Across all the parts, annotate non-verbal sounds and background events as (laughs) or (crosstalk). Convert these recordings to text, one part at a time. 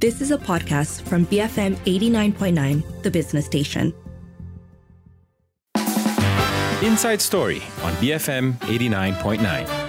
This is a podcast from BFM 89.9, the business station. Inside Story on BFM 89.9.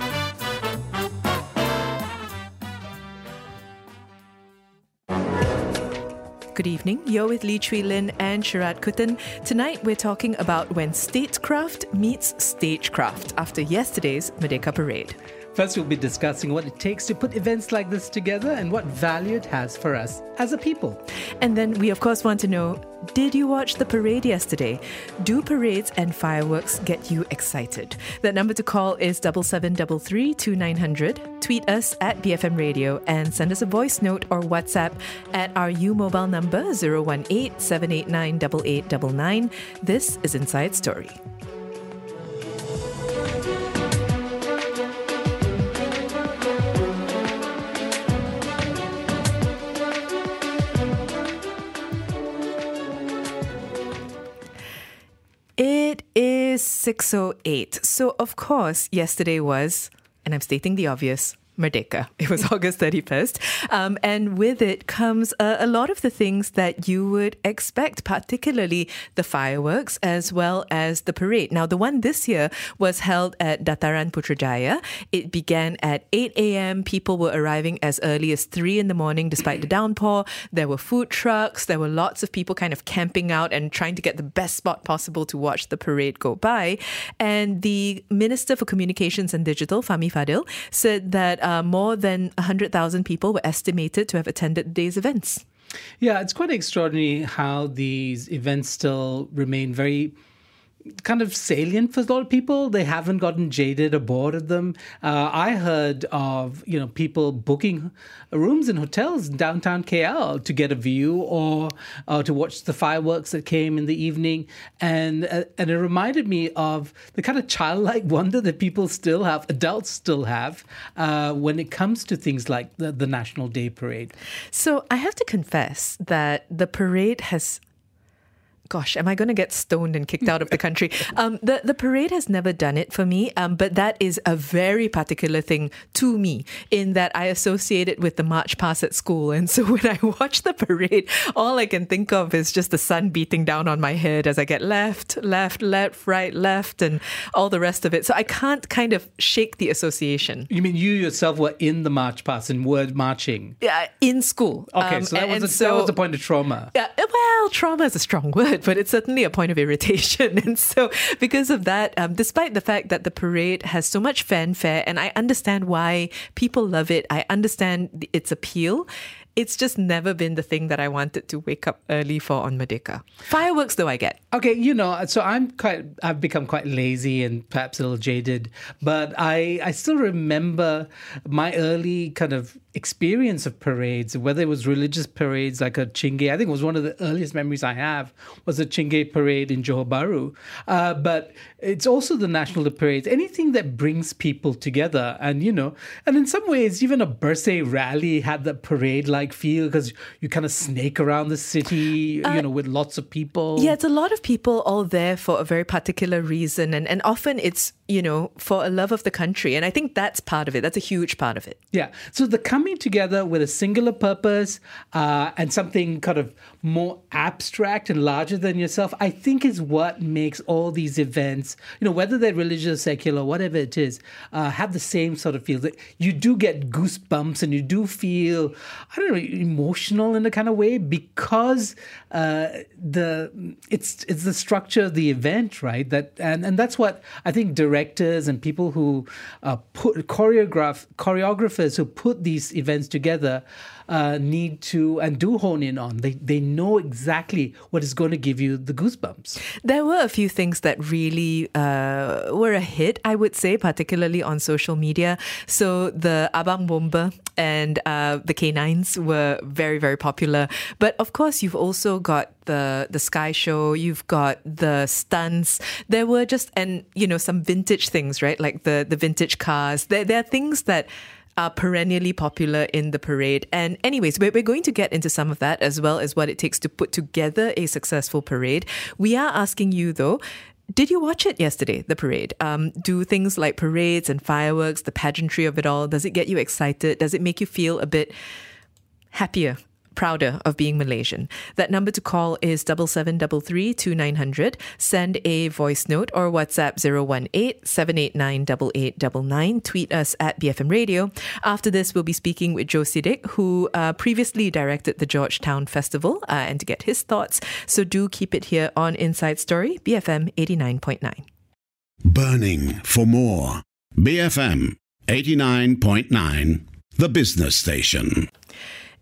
Good evening. You're with Lee Chui Lin and Sharad Kuttan. Tonight, we're talking about when statecraft meets stagecraft after yesterday's Merdeka Parade. First, we'll be discussing what it takes to put events like this together and what value it has for us as a people. And then we, of course, want to know did you watch the parade yesterday? Do parades and fireworks get you excited? That number to call is 7733 2900. Tweet us at BFM Radio and send us a voice note or WhatsApp at our U mobile number 018 789 8899. This is Inside Story. It is 6.08. So, of course, yesterday was, and I'm stating the obvious, Merdeka. It was (laughs) August 31st. Um, and with it comes a, a, lot of the things that you would expect, particularly the fireworks as well as the parade. Now, the one this year was held at Dataran Putrajaya. It began at 8 a.m. People were arriving as early as 3 in the morning despite the (clears throat) downpour. There were food trucks. There were lots of people kind of camping out and trying to get the best spot possible to watch the parade go by. And the Minister for Communications and Digital, Fahmi Fadzil, said that uh, Uh, more than 100,000 people were estimated to have attended the day's events. Yeah, it's quite extraordinary how these events still remain very kind of salient for a lot of people. They haven't gotten jaded or bored of them. Uh, I heard of you know people booking rooms in hotels in downtown KL to get a view or uh, to watch the fireworks that came in the evening, and uh, and it reminded me of the kind of childlike (laughs) wonder that people still have, adults still have, uh, when it comes to things like the, the National Day Parade. So I have to confess that the parade has gosh, am I going to get stoned and kicked out of the country? (laughs) Um, the the parade has never done it for me, um, but that is a very particular thing to me in that I associate it with the march past at school, and so (laughs) when I watch the parade, all I can think of is just the sun beating down on my head as I get left, left, left, right, left, and all the rest of it. So I can't kind of shake the association. You mean you yourself were in the march past and were marching? Yeah, in school. Okay, um, so, that, was a, so that was the point of trauma. Yeah, well, trauma is a strong (laughs) word but it's certainly a point of irritation. (laughs) And so, because of that, um, despite the fact that the parade has so much fanfare, and I understand why people love it, I understand its appeal it's just never been the thing that I wanted to wake up early for on Merdeka. Fireworks, though, I get. Okay, you know, so I'm quite, I've become quite lazy and perhaps a little jaded, but I, I still remember my early kind of experience of parades, whether it was religious parades like a Chingay. I think it was one of the earliest memories I have was a Chingay parade in Johor Bahru. Uh, but it's also the national parades, anything that brings people together. And, you know, and in some ways, even a birthday rally had that parade like feel because you kind of snake around the city, uh, you know, with lots of people. Yeah, it's a lot of people all there for a very particular reason. And, and often it's, you know, for a love of the country. And I think that's part of it. That's a huge part of it. Yeah. So the coming together with a singular purpose uh, and something kind of more abstract and larger than yourself, I think is what makes all these events, you know, whether they're religious, secular, whatever it is, uh, have the same sort of feel. That you do get goosebumps and you do feel, I don't know, emotional in a kind of way because uh, the it's it's the structure of the event, right? That and and that's what I think directors and people who uh, put choreograph choreographers who put these events together uh, need to and do hone in on. They they know exactly what is going to give you the goosebumps. There were a few things that really uh, were a hit, I would say, particularly on social media. So the Abang Bomba and uh, the K9s were very very popular. But of course, you've also got the the Sky Show. You've got the stunts. There were just and you know some vintage things, right? Like the the vintage cars. There there are things that are perennially popular in the parade. And, anyways, we're, we're going to get into some of that as well as what it takes to put together a successful parade. We are asking you, though, did you watch it yesterday, the parade? Um, do things like parades and fireworks, the pageantry of it all, does it get you excited? Does it make you feel a bit happier prouder of being Malaysian. That number to call is 7733 2900. Send a voice note or WhatsApp 018 789 8899. Tweet us at BFM Radio. After this, we'll be speaking with Joe Sidek, who uh, previously directed the George Town Festival, uh, and to get his thoughts. So do keep it here on Inside Story, BFM 89.9. Burning for more. BFM 89.9, the business station.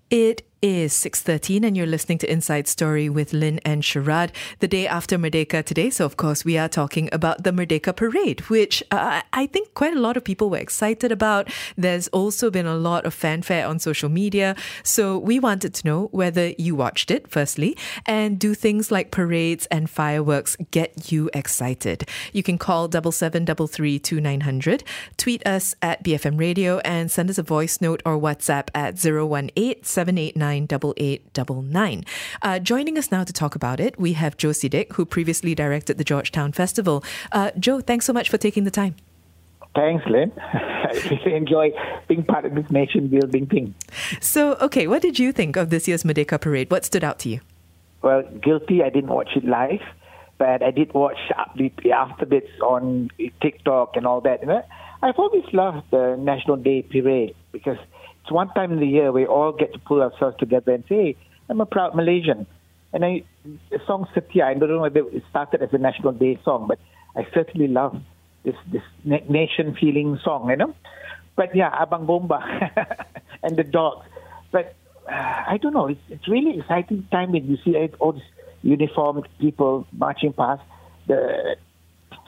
It is 6.13 and you're listening to Inside Story with Lynn and Sharad the day after Merdeka today. So, of course, we are talking about the Merdeka Parade, which uh, I think quite a lot of people were excited about. There's also been a lot of fanfare on social media. So, we wanted to know whether you watched it, firstly, and do things like parades and fireworks get you excited? You can call 7733 2900, tweet us at BFM Radio, and send us a voice note or WhatsApp at 018 789 8899. Uh, joining us now to talk about it, we have Joe Sidek, who previously directed the George Town Festival. Uh, Joe, thanks so much for taking the time. Thanks, Lynn. (laughs) I really enjoy being part of this nation building thing. So, okay, what did you think of this year's Merdeka Parade? What stood out to you? Well, guilty, I didn't watch it live, but I did watch the after bits on TikTok and all that. I've always loved the National Day Parade because it's one time in the year we all get to pull ourselves together and say, hey, I'm a proud Malaysian. And I, the song Setia, I don't know whether it started as a National Day song, but I certainly love this this nation feeling song, you know. But yeah, Abang Bomba (laughs) and the dogs. But uh, I don't know. It's it's really exciting time when you see all these uniformed people marching past the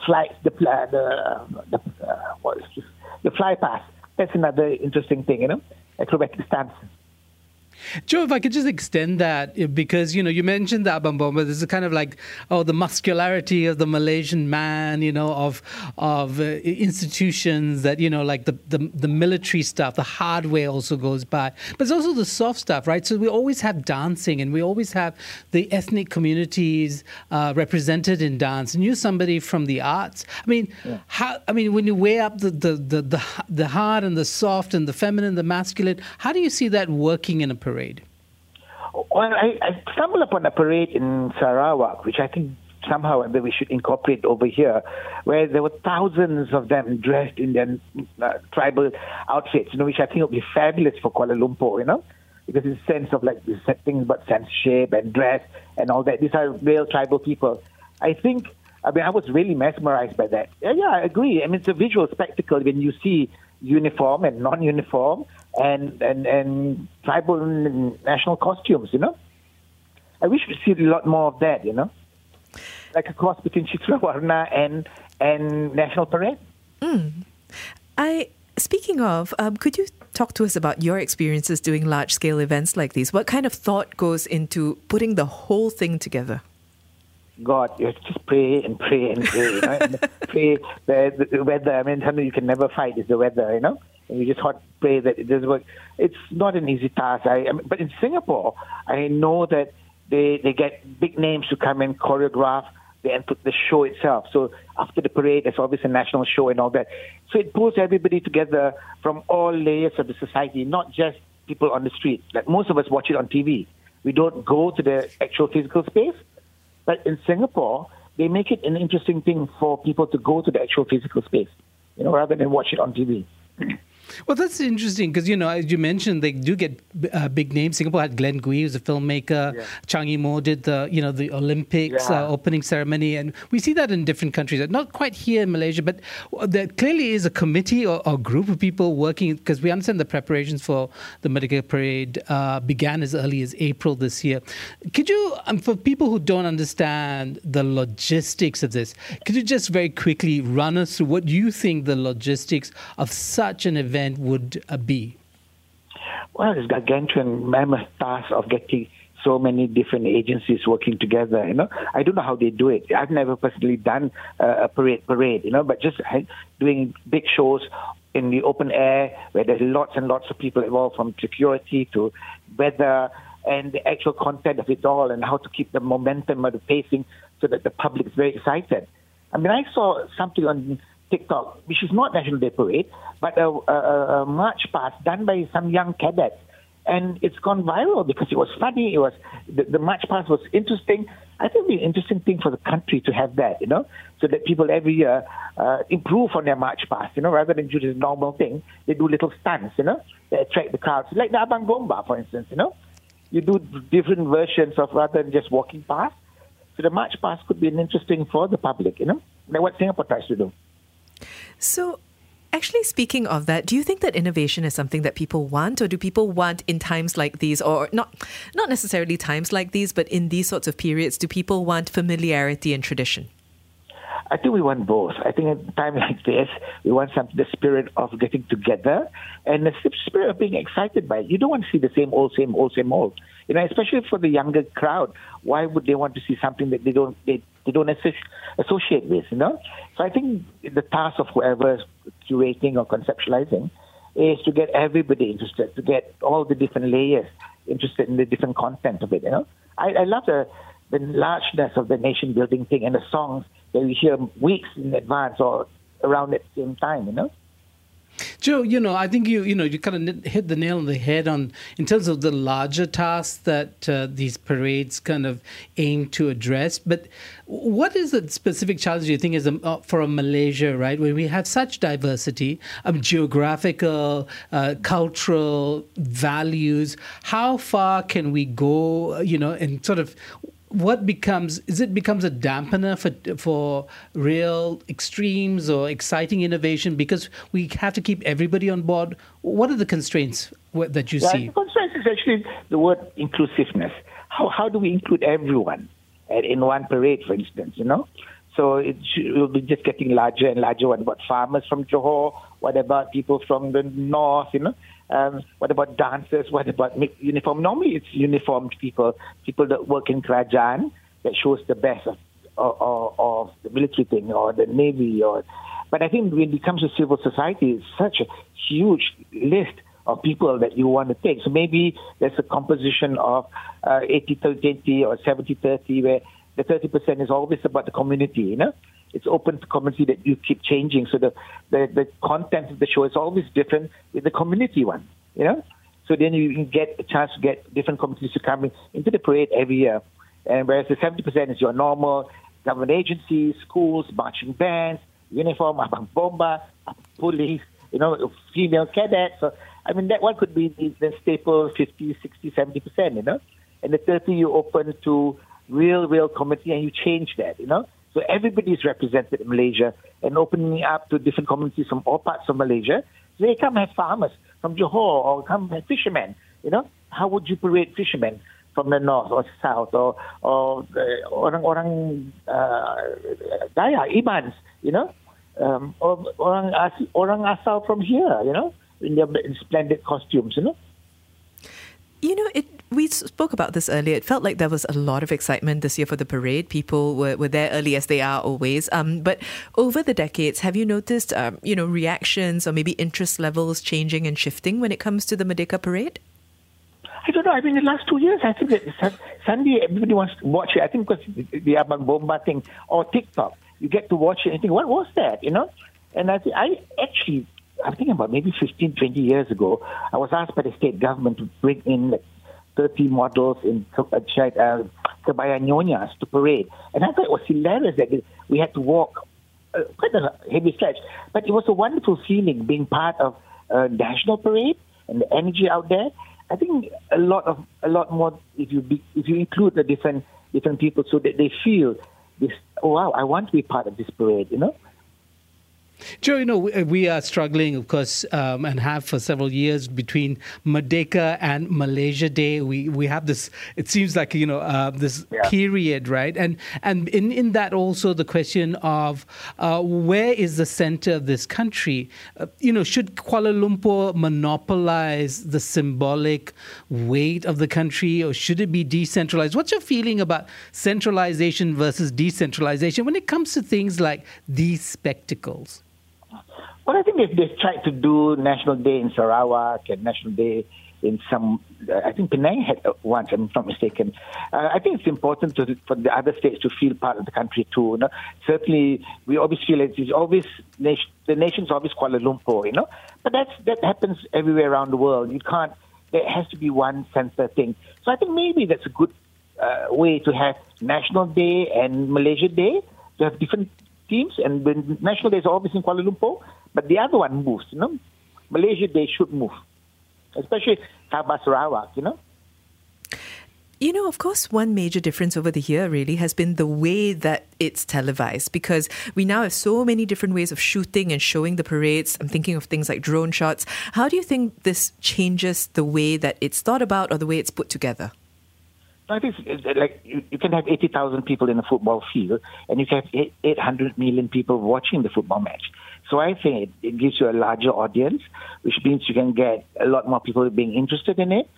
flight, the the the uh, what is this? the fly past. That's another interesting thing, you know Robert Stabs Joe, if I could just extend that, eh, because you know you mentioned the Abang Bomba. This is kind of like oh the muscularity of the Malaysian man, you know, of of uh, institutions that you know like the, the the military stuff, the hard way also goes by, but it's also the soft stuff, right? So we always have dancing, and we always have the ethnic communities uh, represented in dance. And you're somebody from the arts. I mean, yeah. how? I mean, when you weigh up the the, the the the hard and the soft and the feminine, the masculine, how do you see that working in a parade? Well, I, I stumbled upon a parade in Sarawak, which I think somehow we should incorporate over here, where there were thousands of them dressed in their uh, tribal outfits, you know, which I think would be fabulous for Kuala Lumpur, you know, because it's a sense of like things about censorship and dress and all that. These are real tribal people. I think, I mean, I was really mesmerized by that. Yeah, yeah I agree. I mean, it's a visual spectacle when you see uniform and non-uniform and and and tribal and national costumes. You know, I wish we see a lot more of that. You know, like a cross between Citra Warna and and National Parade. Mm. I speaking of, um, could you talk to us about your experiences doing large scale events like these? What kind of thought goes into putting the whole thing together? God, you just pray and pray and pray. You know? (laughs) pray the, the weather. I mean, something you can never fight is the weather. You know, you just hot pray that it does work. It's not an easy task. I, I but in Singapore, I know that they they get big names to come and choreograph the the show itself. So after the parade, there's always a national show and all that. So it pulls everybody together from all layers of the society, not just people on the street. Like most of us watch it on TV. We don't go to the actual physical space. But in Singapore, they make it an interesting thing for people to go to the actual physical space, you know, rather than watch it on TV. Well, that's interesting because you know, as you mentioned, they do get uh, big names. Singapore had Glen Goei, who's a filmmaker. Yeah. Zhang Yimou did the you know the Olympics yeah. uh, opening ceremony, and we see that in different countries. Not quite here in Malaysia, but there clearly is a committee or, or group of people working because we understand the preparations for the Merdeka Parade uh, began as early as April this year. Could you, um, for people who don't understand the logistics of this, could you just very quickly run us through what you think the logistics of such an event event would uh, be? Well, it's gargantuan mammoth task of getting so many different agencies working together. You know, I don't know how they do it. I've never personally done uh, a parade, parade. You know, but just doing big shows in the open air where there's lots and lots of people involved, from security to weather and the actual content of it all, and how to keep the momentum of the pacing so that the public is very excited. I mean, I saw something on TikTok, which is not National Day Parade, but a, a, a march past done by some young cadets. and it's gone viral because it was funny. It was the, the march past was interesting. I think it'd be an interesting thing for the country to have that, you know, so that people every year uh, improve on their march past, you know, rather than do this normal thing. They do little stunts, you know, that attract the crowds, like the Abang Bomba, for instance, you know. You do different versions of rather than just walking past. So the march past could be an interesting for the public, you know, like what Singapore tries to do. So, actually, speaking of that, do you think that innovation is something that people want, or do people want in times like these, or not, not necessarily times like these, but in these sorts of periods, do people want familiarity and tradition? I think we want both. I think at a time (laughs) like this, we want some the spirit of getting together and the spirit of being excited by it. You don't want to see the same old, same old, same old. You know, especially for the younger crowd. Why would they want to see something that they don't they, they don't associate with? You know. So I think the task of whoever's curating or conceptualizing is to get everybody interested, to get all the different layers interested in the different content of it. You know, I, I love the the largeness of the nation building thing and the songs that we hear weeks in advance or around at the same time, you know? Joe, you know, I think you you know you kind of hit the nail on the head on in terms of the larger tasks that uh, these parades kind of aim to address. But what is the specific challenge you think is a, uh, for a Malaysia, right, where we have such diversity of geographical, uh, cultural values? How far can we go, you know, and sort of what becomes is it becomes a dampener for for real extremes or exciting innovation? Because we have to keep everybody on board. What are the constraints that you yeah, see? the constraints is actually the word inclusiveness. How how do we include everyone in one parade for instance you know? So it will be just getting larger and larger. What about farmers from johor? What about people from the north you know um, what about dancers? What about uniform? Normally, it's uniformed people, people that work in Kerajaan that shows the best of, of, of the military thing or the navy. Or, but I think when it comes to civil society, it's such a huge list of people that you want to take. So maybe there's a composition of uh, 80 30 or 70 30 where the 30% is always about the community, you know? It's open to community that you keep changing. So the, the, the content of the show is always different with the community one, you know? So then you can get a chance to get different communities to come in, into the parade every year. And whereas the 70% is your normal government agencies, schools, marching bands, uniform, (laughs) abang bomba, police, you know, female cadets. So, I mean, that one could be the, the staple 50, 60, 70%, you know? And the 30 you open to real, real community and you change that, you know? So everybody is represented in Malaysia and opening up to different communities from all parts of Malaysia. So they come as farmers from Johor or come as fishermen. You know, how would you parade fishermen from the north or south or or uh, orang-orang uh, Ibans, you know, um, or orang orang asal from here, you know, in their splendid costumes, you know. You know, it. We spoke about this earlier. It felt like there was a lot of excitement this year for the parade. People were, were there early as they are always. Um, but over the decades, have you noticed, um, you know, reactions or maybe interest levels changing and shifting when it comes to the Merdeka parade? I don't know. I mean, the last two years, I think that Sunday everybody wants to watch it. I think because the Abang Bomba thing or TikTok, you get to watch it and think, what was that? You know? And I, think I actually I'm thinking about maybe 15, 20 years ago, I was asked by the state government to bring in like 30 models in uh, Kebaya to parade. And I thought it was hilarious that we had to walk uh, quite a heavy stretch. But it was a wonderful feeling being part of a national parade and the energy out there. I think a lot of a lot more if you be, if you include the different different people so that they feel this. Oh wow, I want to be part of this parade. You know. Joe, you know, we are struggling, of course, um, and have for several years between Merdeka and Malaysia Day. We we have this. It seems like you know uh, this yeah. period, right? And and in in that also the question of uh, where is the center of this country? Uh, you know, should Kuala Lumpur monopolize the symbolic weight of the country, or should it be decentralized? What's your feeling about centralization versus decentralization when it comes to things like these spectacles? Well, I think if they tried to do National Day in Sarawak and National Day in some, uh, I think Penang had once, I'm not mistaken. Uh, I think it's important to, for the other states to feel part of the country too. You know? Certainly, we always feel it is always nation, the nation's always Kuala Lumpur, you know. But that's that happens everywhere around the world. You can't there has to be one center thing. So I think maybe that's a good uh, way to have National Day and Malaysia Day to have different teams. And the National Day is always in Kuala Lumpur, but the other one moves. You know, Malaysia Day should move, especially Sabah Sarawak. You know. You know, of course, one major difference over the year really has been the way that it's televised because we now have so many different ways of shooting and showing the parades. I'm thinking of things like drone shots. How do you think this changes the way that it's thought about or the way it's put together? I think it's uh, like you, you can have 80,000 people in a football field and you can have 800 million people watching the football match. So I think it, it gives you a larger audience, which means you can get a lot more people being interested in it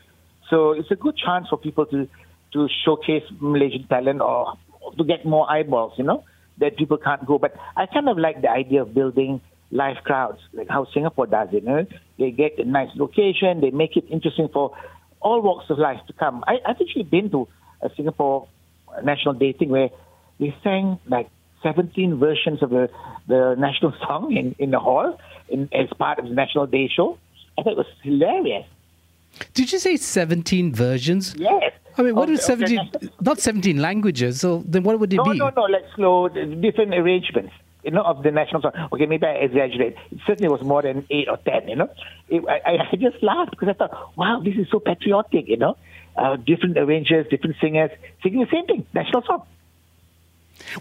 so it's a good chance for people to, to showcase Malaysian talent or to get more eyeballs, you know, that people can't go. But I kind of like the idea of building live crowds, like how Singapore does it. You know? They get a nice location, they make it interesting for all walks of life to come. I, I've actually been to a Singapore national day thing where they sang like 17 versions of the, the national (laughs) song in, in the hall in, as part of the National Day show. I thought it was hilarious. Did you say 17 versions? Yes. I mean, what is 17? Not 17 languages. So then what would it no, be? No, no, no. Like slow, different arrangements. You know, of the national song. Okay, maybe I exaggerate. It certainly was more than eight or ten. You know, it, I, I just laughed because I thought, wow, this is so patriotic. You know, uh, different arrangers, different singers singing the same thing, national song.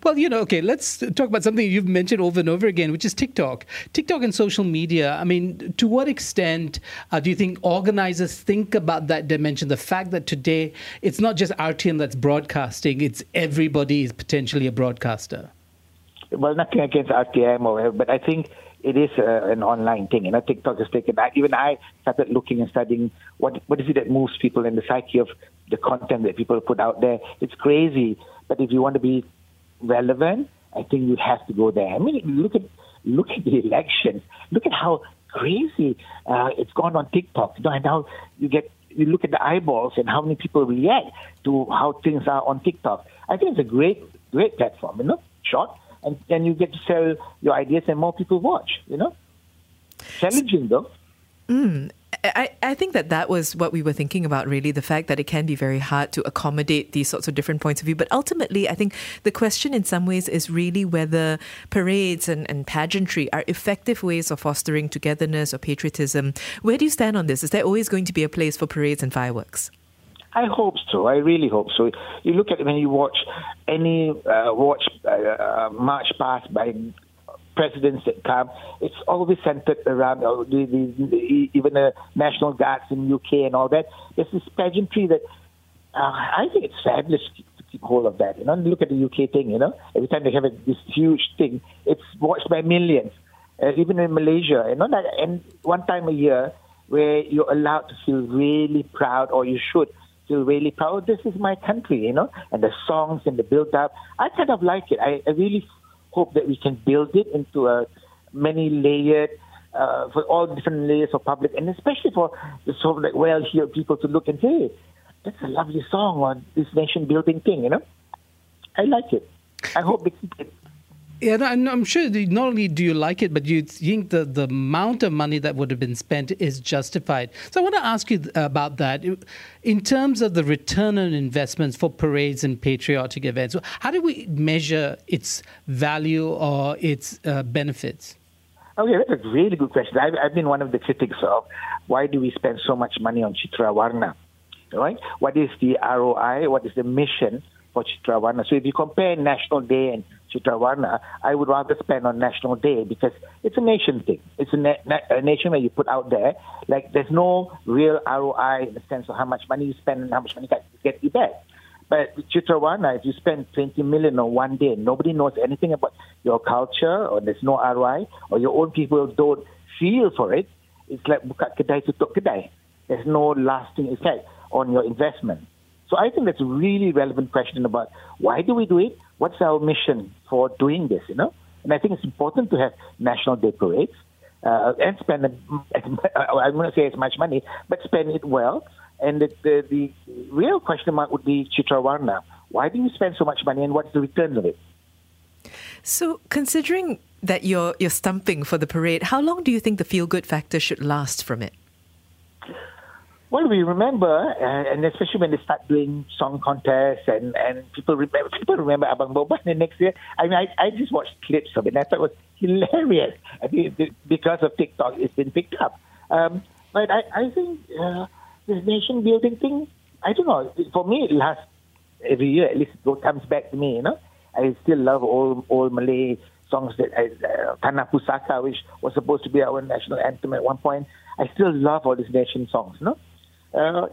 Well, you know, okay, let's talk about something you've mentioned over and over again, which is TikTok. TikTok and social media. I mean, to what extent uh, do you think organizers think about that dimension? The fact that today it's not just RTM that's broadcasting, it's everybody is potentially a broadcaster. Well, nothing against RTM or whatever, but I think it is uh, an online thing. You know, TikTok has taken that. Even I started looking and studying what what is it that moves people and the psyche of the content that people put out there. It's crazy, but if you want to be relevant, I think you have to go there. I mean, look at look at the (laughs) elections. Look at how crazy uh, it's gone on TikTok. You know, and now you get you look at the eyeballs and how many people react to how things are on TikTok. I think it's a great great platform. You know, short and then you get to sell your ideas and more people watch. You know, challenging though. Mm. I, I think that that was what we were thinking about, really, the fact that it can be very hard to accommodate these sorts of different points of view. But ultimately, I think the question in some ways is really whether parades and, and pageantry are effective ways of fostering togetherness or patriotism. Where do you stand on this? Is there always going to be a place for parades and fireworks? I hope so. I really hope so. You look at when you watch any uh, watch uh, uh march past by presidents that come, it's always centered around uh, the, the, the, even the National Guards in UK and all that. There's this pageantry that uh, I think it's fabulous to keep hold of that. You know, look at the UK thing. You know, every time they have a, this huge thing, it's watched by millions. Uh, even in Malaysia, you know, that, and one time a year where you're allowed to feel really proud, or you should really proud. This is my country, you know, and the songs and the build up. I kind of like it. I, I really hope that we can build it into a many layered uh, for all different layers of public, and especially for the sort of like well-heeled people to look and say, "That's a lovely song on this nation-building thing," you know. I like it. I hope they keep it. Yeah, and I'm sure not only do you like it, but you think the, the amount of money that would have been spent is justified. So I want to ask you about that. In terms of the return on investments for parades and patriotic events, how do we measure its value or its uh, benefits? Okay, that's a really good question. I've, I've been one of the critics of why do we spend so much money on Citra Warna? Right? What is the ROI? What is the mission for Citra Warna? So if you compare National Day and Citra Warna, I would rather spend on National Day because it's a nation thing. It's a, na- a nation where you put out there. Like there's no real ROI in the sense of how much money you spend and how much money you get you back. But Warna, if you spend 20 million on one day, nobody knows anything about your culture, or there's no ROI, or your own people don't feel for it. It's like buka kedai tutup kedai. There's no lasting effect on your investment. So I think that's a really relevant question about why do we do it? What's our mission for doing this? You know, and I think it's important to have national day parades uh, and spend. I'm going to say as much money, but spend it well. And the, the, the real question mark would be Citra Warna. Why do you spend so much money, and what's the return of it? So, considering that you're you're stumping for the parade, how long do you think the feel good factor should last from it? Well, we remember, uh, and especially when they start doing song contests, and, and people remember people remember Abang Bomba (laughs) the next year. I mean, I, I just watched clips of it, and I thought it was hilarious. (laughs) I mean, because of TikTok, it's been picked up. Um, but I, I think uh, this nation building thing, I don't know. For me, it lasts every year. At least it comes back to me. You know, I still love old old Malay songs that uh, Tanah Pusaka, which was supposed to be our national anthem at one point. I still love all these nation songs. You know uh,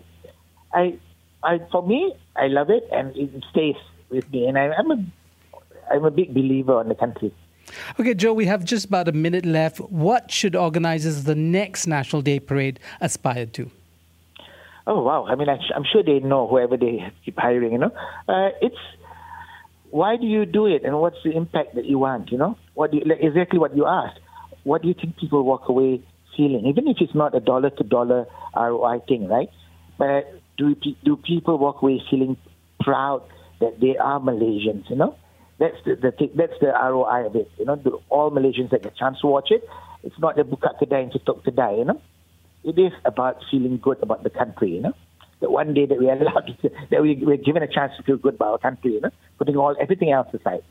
I, I, for me, I love it and it stays with me. And I, I'm a, I'm a big believer on the country. Okay, Joe, we have just about a minute left. What should organizers of the next National Day Parade aspire to? Oh wow! I mean, I'm sure they know whoever they keep hiring. You know, uh, it's why do you do it, and what's the impact that you want? You know, what you, exactly what you asked. What do you think people walk away even if it's not a dollar to dollar ROI thing, right? But do do people walk away feeling proud that they are Malaysians? You know, that's the, the that's the ROI of it. You know, do all Malaysians that get a chance to watch it? It's not the buka kedai and tutup kedai. You know, it is about feeling good about the country. You know, that one day that we are (laughs) allowed to, that we, we're given a chance to feel good about our country. You know, putting all everything else aside.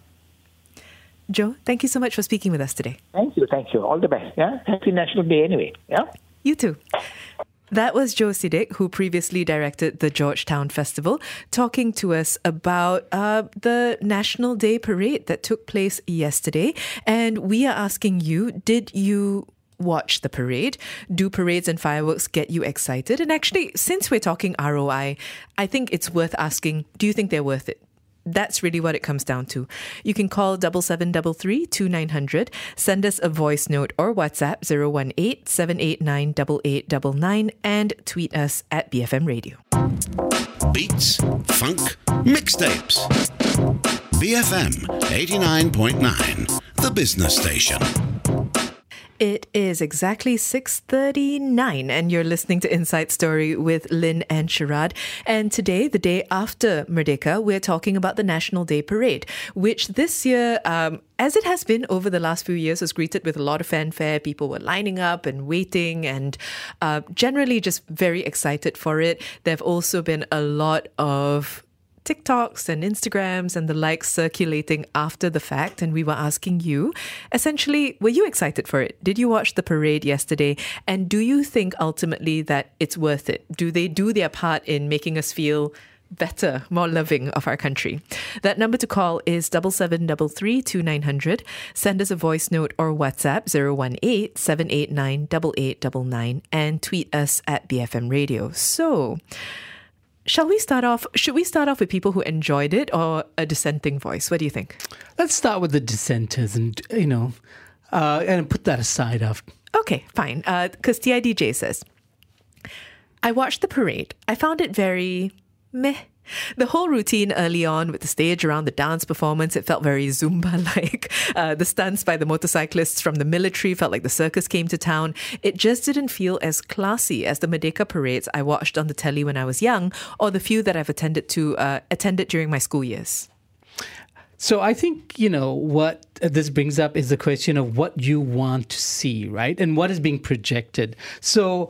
Joe, thank you so much for speaking with us today. Thank you, thank you. All the best. Yeah, happy National Day anyway. Yeah. You too. That was Joe Sidek, who previously directed the George Town Festival, talking to us about uh, the National Day Parade that took place yesterday. And we are asking you, did you watch the parade? Do parades and fireworks get you excited? And actually, since we're talking ROI, I think it's worth asking, do you think they're worth it? That's really what it comes down to. You can call double seven double three two nine hundred, send us a voice note or WhatsApp 018 789 8899 and tweet us at BFM Radio. Beats, funk, mixtapes. BFM 89.9, the business station. It is exactly 6:39 and you're listening to Inside Story with Lynn and Sharad. And today, the day after Merdeka, we're talking about the National Day Parade, which this year um, as it has been over the last few years, was greeted with a lot of fanfare. People were lining up and waiting and uh, generally just very excited for it. There have also been a lot of TikToks and Instagrams and the likes circulating after the fact. And we were asking you, essentially, were you excited for it? Did you watch the parade yesterday? And do you think ultimately that it's worth it? Do they do their part in making us feel better, more loving of our country. That number to call is double seven double three two nine hundred. Send us a voice note or WhatsApp 018 789 8899 and tweet us at BFM Radio. So Shall we start off? Should we start off with people who enjoyed it or a dissenting voice? What do you think? Let's start with the dissenters and, you know, uh, and put that aside after. Okay, fine. Because uh, TIDJ says, I watched the parade. I found it very meh. The whole routine early on with the stage around the dance performance, it felt very Zumba like. (laughs) Uh, the stunts by the motorcyclists from the military felt like the circus came to town. It just didn't feel as classy as the Merdeka parades I watched on the telly when I was young, or the few that I've attended to uh, attended during my school years. So I think, you know, what this brings up is the question of what you want to see, right? And what is being projected. So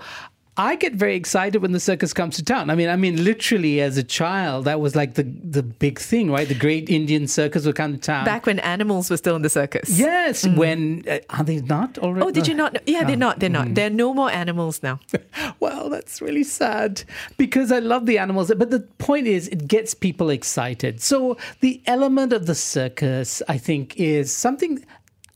I get very excited when the circus comes to town. I mean, I mean, literally as a child, that was like the the big thing, right? The Great Indian Circus would come to town back when animals were still in the circus. Yes, mm. when uh, are they not already? Oh, did you not? Know? Yeah, they're not. They're not. Mm. There are no more animals now. (laughs) well, that's really sad because I love the animals. But the point is, it gets people excited. So the element of the circus, I think, is something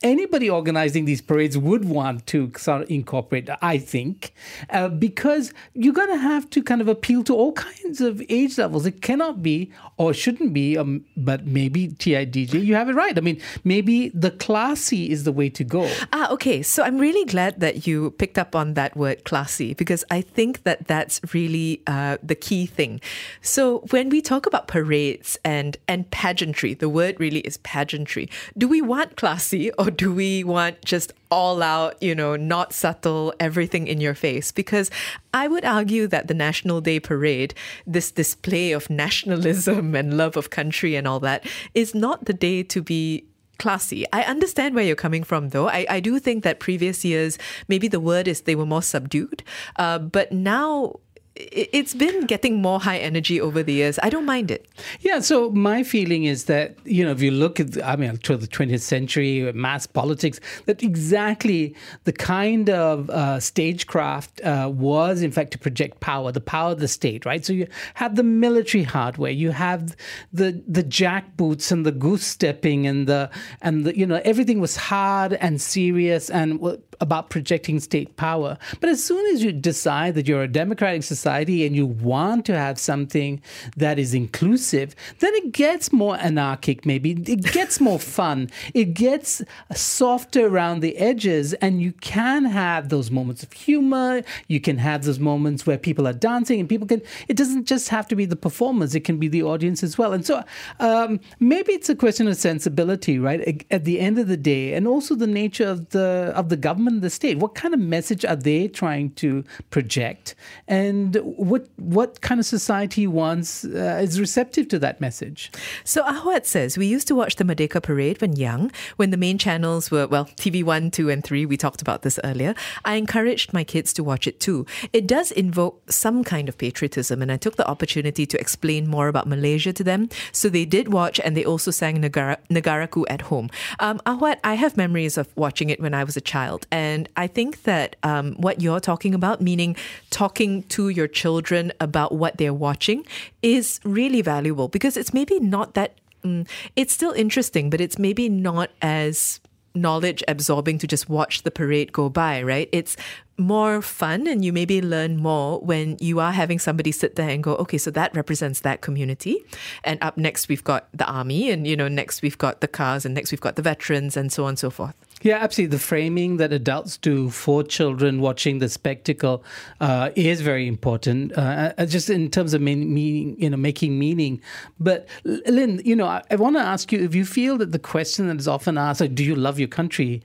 anybody organizing these parades would want to sort of incorporate, I think, uh, because you're going to have to kind of appeal to all kinds of age levels. It cannot be or shouldn't be, um, but maybe TIDJ, you have it right. I mean, maybe the classy is the way to go. Ah, okay. So I'm really glad that you picked up on that word classy because I think that that's really uh, the key thing. So when we talk about parades and and pageantry, the word really is pageantry. Do we want classy or do we want just all out, you know, not subtle, everything in your face? Because I would argue that the National Day Parade, this display of nationalism and love of country and all that, is not the day to be classy. I understand where you're coming from, though. I, I do think that previous years, maybe the word is they were more subdued. Uh, but now it's been getting more high energy over the years. I don't mind it. Yeah, so my feeling is that, you know, if you look at, I mean, to the 20th century, mass politics, that exactly the kind of uh, stagecraft uh, was, in fact, to project power, the power of the state, right? So you have the military hardware, you have the the jackboots and the goose stepping and the, and the, you know, everything was hard and serious and about projecting state power. But as soon as you decide that you're a democratic society and you want to have something that is inclusive, then it gets more anarchic, maybe. It gets more (laughs) fun. It gets softer around the edges, and you can have those moments of humor. You can have those moments where people are dancing and people can, it doesn't just have to be the performers, it can be the audience as well. And so um, maybe it's a question of sensibility, right? At the end of the day, and also the nature of the of the government the state. What kind of message are they trying to project? And what what kind of society wants uh, is receptive to that message? So Ahwat says we used to watch the Merdeka parade when young, when the main channels were well TV one, two, and three. We talked about this earlier. I encouraged my kids to watch it too. It does invoke some kind of patriotism, and I took the opportunity to explain more about Malaysia to them. So they did watch, and they also sang Negara, Negaraku at home. Um, Ahwat, I have memories of watching it when I was a child, and I think that um, what you're talking about, meaning talking to your children about what they're watching, is really valuable because it's maybe not that Mm, it's still interesting, but it's maybe not as knowledge absorbing to just watch the parade go by, right? It's more fun and you maybe learn more when you are having somebody sit there and go, okay, so that represents that community. And up next, we've got the army, and, you know, next we've got the cars, and next we've got the veterans, and so on and so forth. Yeah, absolutely. The framing that adults do for children watching the spectacle uh, is very important, uh, uh, just in terms of mean, meaning, you know, making meaning. But Lynn, you know, I, I want to ask you if you feel that the question that is often asked, like, "Do you love your country?"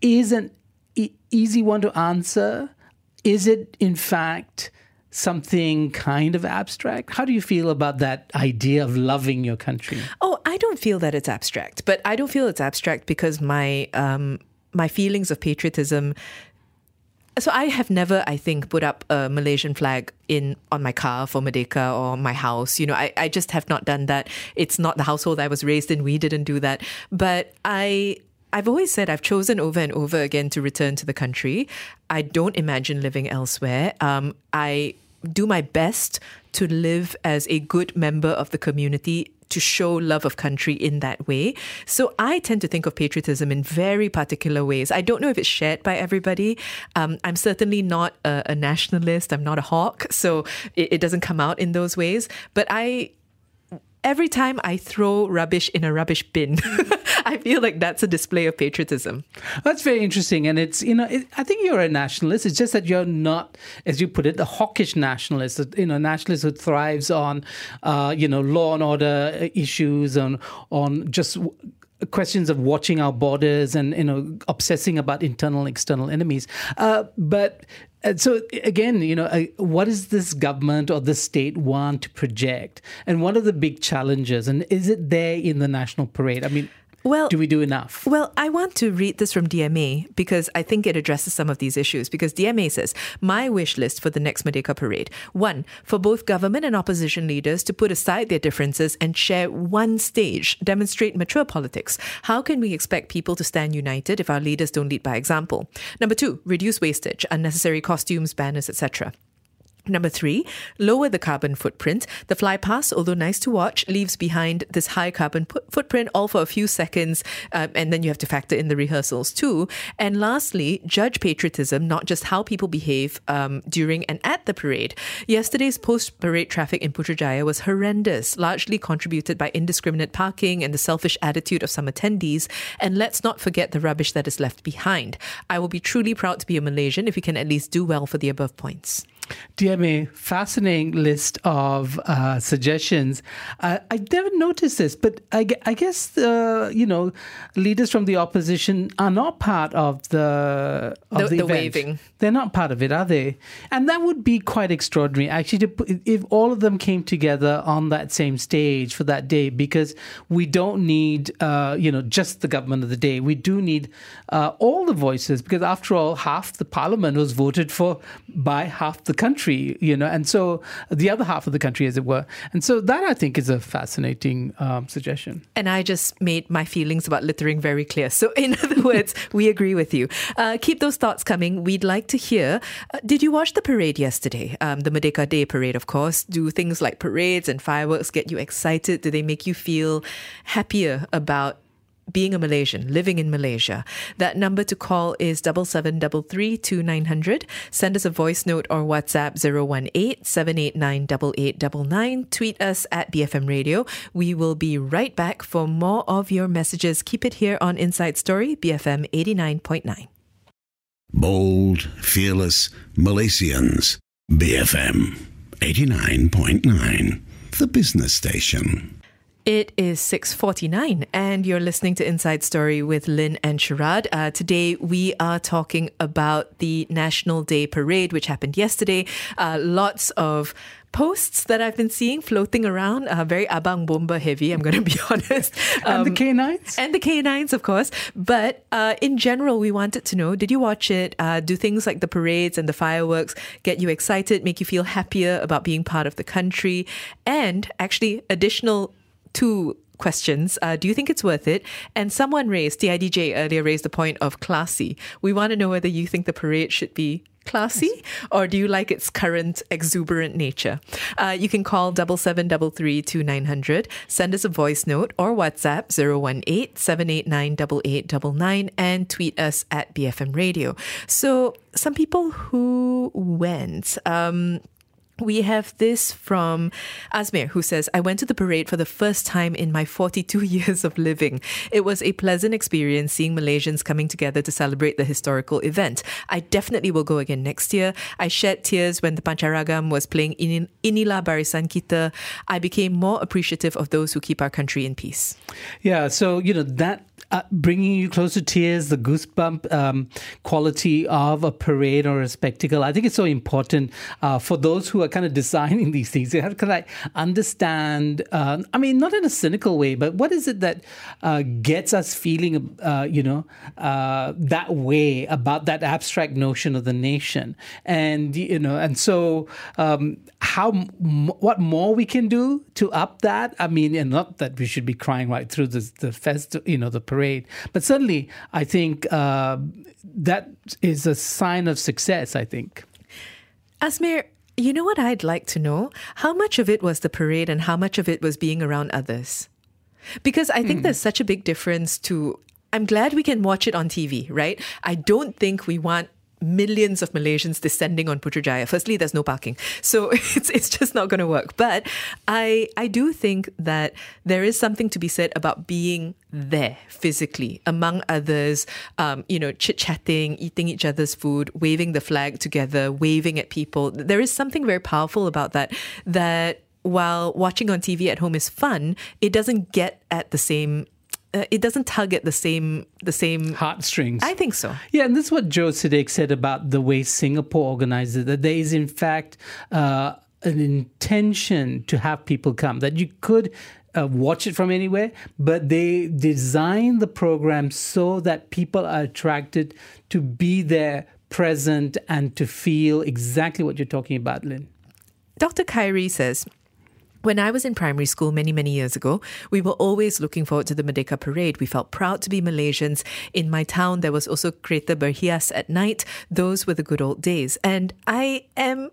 is an e- easy one to answer. Is it, in fact? something kind of abstract? How do you feel about that idea of loving your country? Oh, I don't feel that it's abstract, but I don't feel it's abstract because my um, my feelings of patriotism. So I have never, I think, put up a Malaysian flag in on my car for Merdeka or my house. You know, I, I just have not done that. It's not the household I was raised in. We didn't do that. But I I've always said I've chosen over and over again to return to the country. I don't imagine living elsewhere. Um, I do my best to live as a good member of the community to show love of country in that way. So I tend to think of patriotism in very particular ways. I don't know if it's shared by everybody. Um, I'm certainly not a, a, nationalist. I'm not a hawk, so it, it doesn't come out in those ways. But I every time I throw rubbish in a rubbish bin, (laughs) I feel like that's a display of patriotism. That's very interesting. And it's, you know, it, I think you're a nationalist. It's just that you're not, as you put it, a hawkish nationalist, you know, nationalist who thrives on, uh, you know, law and order issues, on, on just questions of watching our borders and you know obsessing about internal external enemies. Uh, but and so again, you know, uh, what does this government or the state want to project, and what are the big challenges, and is it there in the national parade? I mean, well, do we do enough? Well, I want to read this from DMA because I think it addresses some of these issues. Because DMA says, My wish list for the next Merdeka parade one, for both government and opposition leaders to put aside their differences and share one stage, demonstrate mature politics. How can we expect people to stand united if our leaders don't lead by example? Number two, reduce wastage, unnecessary costumes, banners, etc. Number three, lower the carbon footprint. The fly pass, although nice to watch, leaves behind this high carbon footprint all for a few seconds, um, and then you have to factor in the rehearsals too. And lastly, judge patriotism, not just how people behave um, during and at the parade. Yesterday's post parade traffic in Putrajaya was horrendous, largely contributed by indiscriminate parking and the selfish attitude of some attendees. And let's not forget the rubbish that is left behind. I will be truly proud to be a Malaysian if we can at least do well for the above points. DMA, fascinating list of uh, suggestions. Uh, I never noticed this, but I, I guess the you know leaders from the opposition are not part of the of the, the, the waving. They're not part of it, are they? And that would be quite extraordinary, actually, put, if all of them came together on that same stage for that day, because we don't need uh, you know just the government of the day. We do need uh, all the voices, because after all, half the parliament was voted for by half the country, you know, and so the other half of the country, as it were. And so that I think is a fascinating um, suggestion. And I just made my feelings about littering very clear. So, (laughs) in other words, we agree with you. Uh, keep those thoughts coming. We'd like to hear. Uh, did you watch the parade yesterday? Um, the Merdeka Day parade, of course. Do things like parades and fireworks get you excited? Do they make you feel happier about being a Malaysian, living in Malaysia. That number to call is double seven double three two nine hundred. Send us a voice note or WhatsApp 018 789 8899. Tweet us at BFM Radio. We will be right back for more of your messages. Keep it here on Inside Story, BFM 89.9. Bold, fearless Malaysians. BFM 89.9, the business station. It is 6:49 and you're listening to Inside Story with Lynn and Sharad. Uh, today we are talking about the National Day Parade which happened yesterday. Uh, lots of posts that I've been seeing floating around, uh, very Abang Bomba heavy, I'm going to be (laughs) honest. (laughs) and the Um, canines? and the canines, of course. But uh, in general, we wanted to know did you watch it? Uh, do things like the parades and the fireworks get you excited, make you feel happier about being part of the country? And actually, additional two questions. Uh, do you think it's worth it? And someone raised, TIDJ earlier raised the point of classy. We want to know whether you think the parade should be classy or do you like its current exuberant nature? Uh, you can call double seven double three two nine hundred. Send us a voice note or WhatsApp 018 789 8899 and tweet us at BFM Radio. So some people who went, um, we have this from Asmir, who says, I went to the parade for the first time in my 42 (laughs) years of living. It was a pleasant experience seeing Malaysians coming together to celebrate the historical event. I definitely will go again next year. I shed tears when the Pancaragam was playing in Inilah Barisan Kita. I became more appreciative of those who keep our country in peace. Yeah, so you know that uh, bringing you close to tears, the goosebump um, quality of a parade or a spectacle. I think it's so important uh, for those who are kind of designing (laughs) these things. Have to like understand. Uh, I mean, not in a cynical way, but what is it that uh, gets us feeling, uh, you know, that way about that abstract notion of the nation, and you know, and so um, how m- what more we can do to up that. I mean, and not that we should be crying right through the the fest, you know, the parade, but certainly I think uh, that is a sign of success. I think. Asmir, you know what I'd like to know? How much of it was the parade and how much of it was being around others? Because I think there's such a big difference to. I'm glad we can watch it on TV, right? I don't think we want millions of Malaysians descending on Putrajaya. Firstly, there's no parking, so (laughs) it's it's just not going to work. But I I do think that there is something to be said about being there physically among others. Um, you know, chit chatting, eating each other's food, waving the flag together, waving at people. There is something very powerful about that. That while watching on TV at home is fun, it doesn't get at the same. Uh, it doesn't tug at the same the same Heartstrings. I think so. Yeah, and this is what Joe Sidek said about the way Singapore organizes it, that there is, in fact, uh, an intention to have people come, that you could uh, watch it from anywhere, but they design the program so that people are attracted to be there, present, and to feel exactly what you're talking about, Lynn. Dr. Kyrie says, when I was in primary school many, many years ago, we were always looking forward to the Merdeka Parade. We felt proud to be Malaysians. In my town, there was also Kereta Berhias at night. Those were the good old days. And I am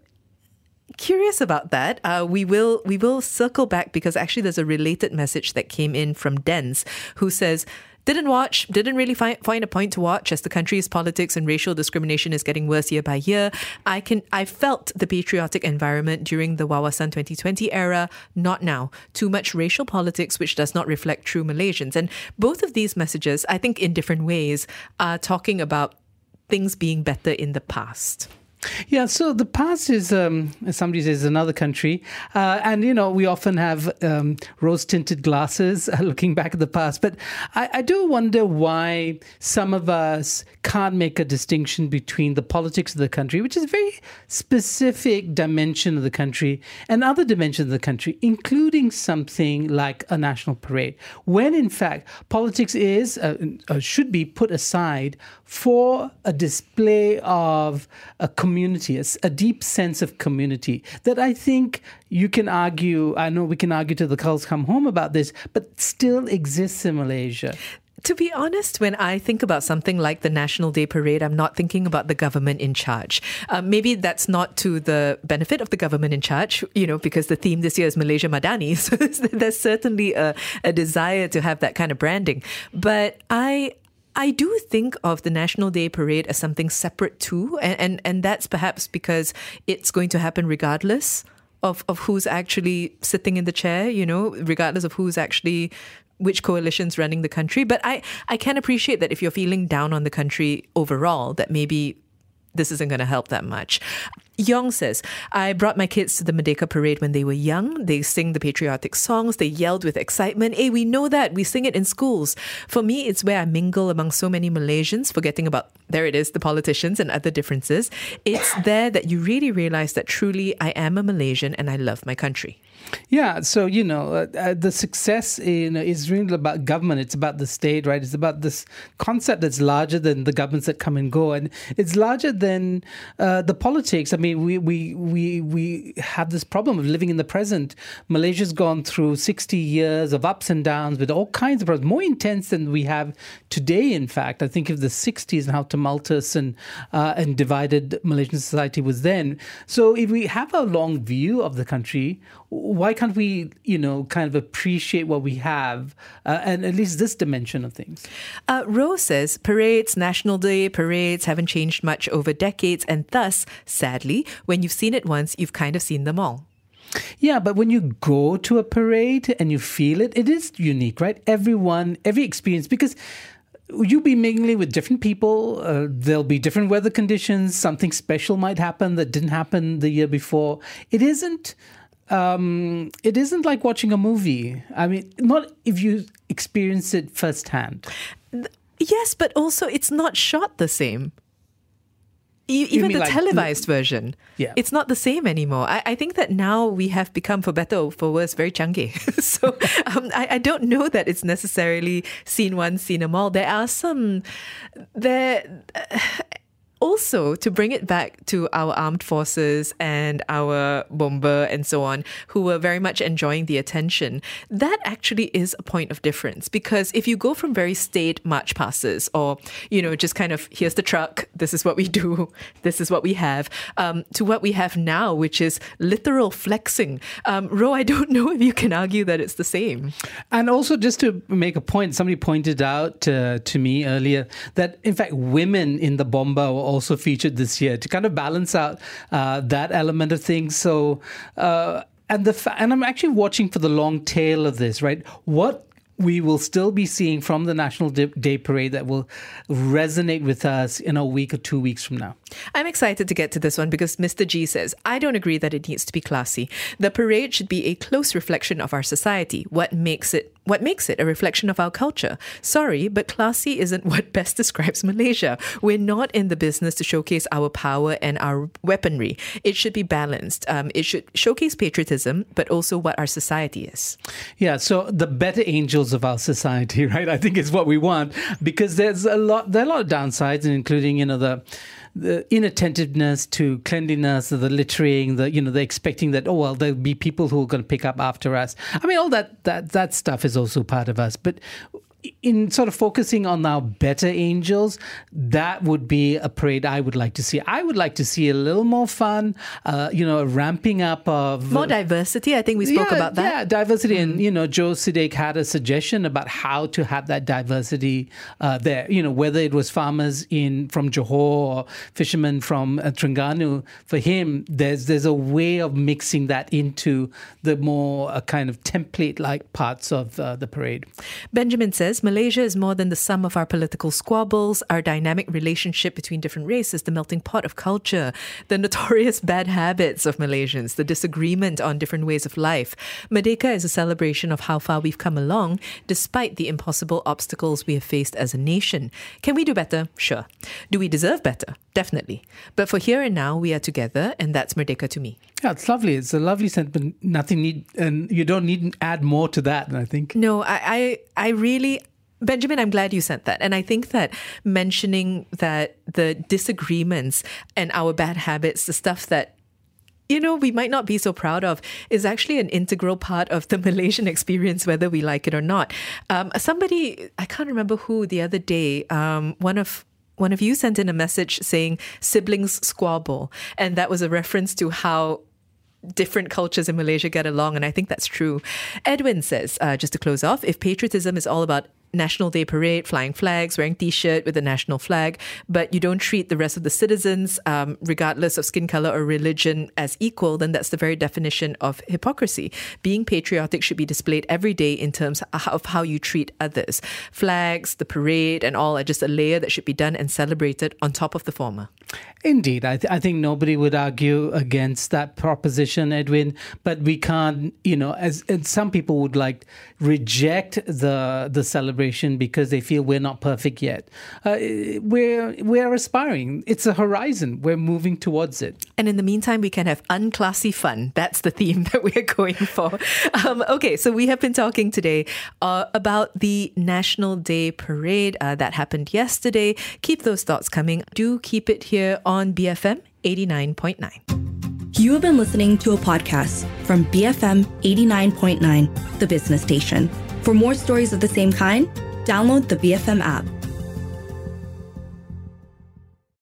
curious about that. Uh, we will we will circle back because actually there's a related message that came in from Dens who says. Didn't watch, didn't really find, find a point to watch as the country's politics and racial discrimination is getting worse year by year. I can I felt the patriotic environment during the Wawasan 2020 era, not now. Too much racial politics which does not reflect true Malaysians. And both of these messages, I think in different ways, are talking about things being better in the past. Yeah, so the past is, um, somebody says, another country. Uh, and, you know, we often have um, rose tinted glasses (laughs) looking back at the past. But I, I do wonder why some of us can't make a distinction between the politics of the country, which is a very specific dimension of the country, and other dimensions of the country, including something like a national parade, when in fact politics is, uh, should be put aside for a display of a commitment community, a, a deep sense of community that I think you can argue. I know we can argue till the cows come home about this, but still exists in Malaysia. To be honest, when I think about something like the National Day Parade, I'm not thinking about the government in charge. Um, maybe that's not to the benefit of the government in charge, you know, because the theme this year is Malaysia Madani. (laughs) So there's certainly a, a desire to have that kind of branding. But I. I do think of the National Day Parade as something separate too, and, and, and that's perhaps because it's going to happen regardless of, of who's actually sitting in the chair, you know, regardless of who's actually which coalition's running the country. But I, I can appreciate that if you're feeling down on the country overall, that maybe this isn't going to help that much. Yong says, I brought my kids to the Merdeka parade when they were young. They sing the patriotic songs. They yelled with excitement. Hey, we know that. We sing it in schools. For me, it's where I mingle among so many Malaysians, forgetting about, there it is, the politicians and other differences. It's there that you really realize that truly I am a Malaysian and I love my country. Yeah, so you know, uh, uh, the success in, is really about government. It's about the state, right? It's about this concept that's larger than the governments that come and go, and it's larger than uh, the politics. I mean, we we we we have this problem of living in the present. Malaysia's gone through sixty years of ups and downs with all kinds of problems, more intense than we have today. In fact, I think of the '60s and how tumultuous and uh, and divided Malaysian society was then. So, if we have a long view of the country why can't we, you know, kind of appreciate what we have uh, and at least this dimension of things? Uh, Rose says parades, National Day parades haven't changed much over decades, and thus, sadly, when you've seen it once, you've kind of seen them all. Yeah, but when you go to a parade and you feel it, it is unique, right? Everyone, every experience, because you'll be mingling with different people. Uh, there'll be different weather conditions. Something special might happen that didn't happen the year before. It isn't. Um, it isn't like watching a movie. I mean, not if you experience it firsthand. Yes, but also it's not shot the same. E- even the like- televised version, Yeah. it's not the same anymore. I, I think that now we have become, for better or for worse, very chunky. (laughs) so um, I, I don't know that it's necessarily seen one, seen them all. There are some there. Also to bring it back to our armed forces and our Bomba and so on who were very much enjoying the attention. That actually is a point of difference because if you go from very staid march passes or you know just kind of here's the truck this is what we do (laughs) this is what we have um, to what we have now which is literal flexing. Um, ro i don't (laughs) know if you can argue that it's the same. And also, just to make a point, somebody pointed out uh, to me earlier that, in fact, women in the Bomba also featured this year to kind of balance out uh, that element of things. So, uh, and the fa- and I'm actually watching for the long tail of this, right? What we will still be seeing from the National Day Day Parade that will resonate with us in a week or two weeks from now. I'm excited to get to this one because Mr. G says, I don't agree that it needs to be classy. The parade should be a close reflection of our society. What makes it what makes it a reflection of our culture? Sorry, but classy isn't what (laughs) best describes Malaysia. We're not in the business to showcase our power and our weaponry. It should be balanced. Um, it should showcase patriotism, but also what our society is. Yeah, so the better angels of our society, (laughs) right? I think is what we want because there's a lot there are a lot of downsides, including you know the the inattentiveness to cleanliness, the littering, the you know the expecting that oh well there'll be people who are going to pick up after us. I mean all that that that stuff is also part of us, but in sort of focusing on now better angels, that would be a parade I would like to see. I would like to see a little more fun, uh, you know, a ramping up of More diversity. I think we spoke yeah, about that. Yeah, diversity. And, you know, Joe Sidek had a suggestion about how to have that diversity uh, there. You know, whether it was farmers in from Johor or fishermen from uh. For him, there's there's a way of mixing that into the more uh, kind of template-like parts of uh, the parade. Benjamin says Malaysia is more than the sum of our political squabbles, our dynamic relationship between different races, the melting pot of culture, the notorious (laughs) bad habits of Malaysians, the disagreement on different ways of life. Merdeka is a celebration of how far we've come along, despite the impossible obstacles we have faced as a nation. Can we do better? Sure. Do we deserve better? Definitely. But for here and now, we are together, and that's Merdeka to me. Yeah, it's lovely. It's a lovely sentiment. Nothing need, and you don't need to add more to that. I think. No, I, I, I really Benjamin, I'm glad you sent that. And I think that mentioning that the disagreements and our bad habits, the stuff that you know, we might not be so proud of, is actually an integral part of the (laughs) Malaysian experience, whether we like it or not. Um, somebody, I can't remember who, the other day, um, one of one of you sent in a message saying siblings squabble, and that was a reference to how different cultures in Malaysia get along, and I think that's true. Edwin says, uh, just to close off, if patriotism is all about National Day parade, flying flags, wearing T-shirt with the national flag, but you don't treat the rest of the citizens, um, regardless of skin color or religion, as equal, then that's the very definition of hypocrisy. Being patriotic should be displayed every day in terms of how you treat others. Flags, the parade, and all are just a layer that should be done and celebrated on top of the former. Indeed, I, th- I think nobody would argue against that proposition, Edwin. But we can't, you know, as, some people would like reject the the celebration because they feel we're not perfect yet. Uh, we're we're aspiring. It's a horizon. We're moving towards it. And in the meantime, we can have unclassy fun. That's the theme (laughs) that we're going for. Um, okay, so we have been talking today uh, about the National Day Parade uh, that happened yesterday. Keep those thoughts coming. Do keep it here on BFM 89.9. You have been listening to a podcast from BFM 89.9, the business station. For more stories of the same kind, download the BFM app.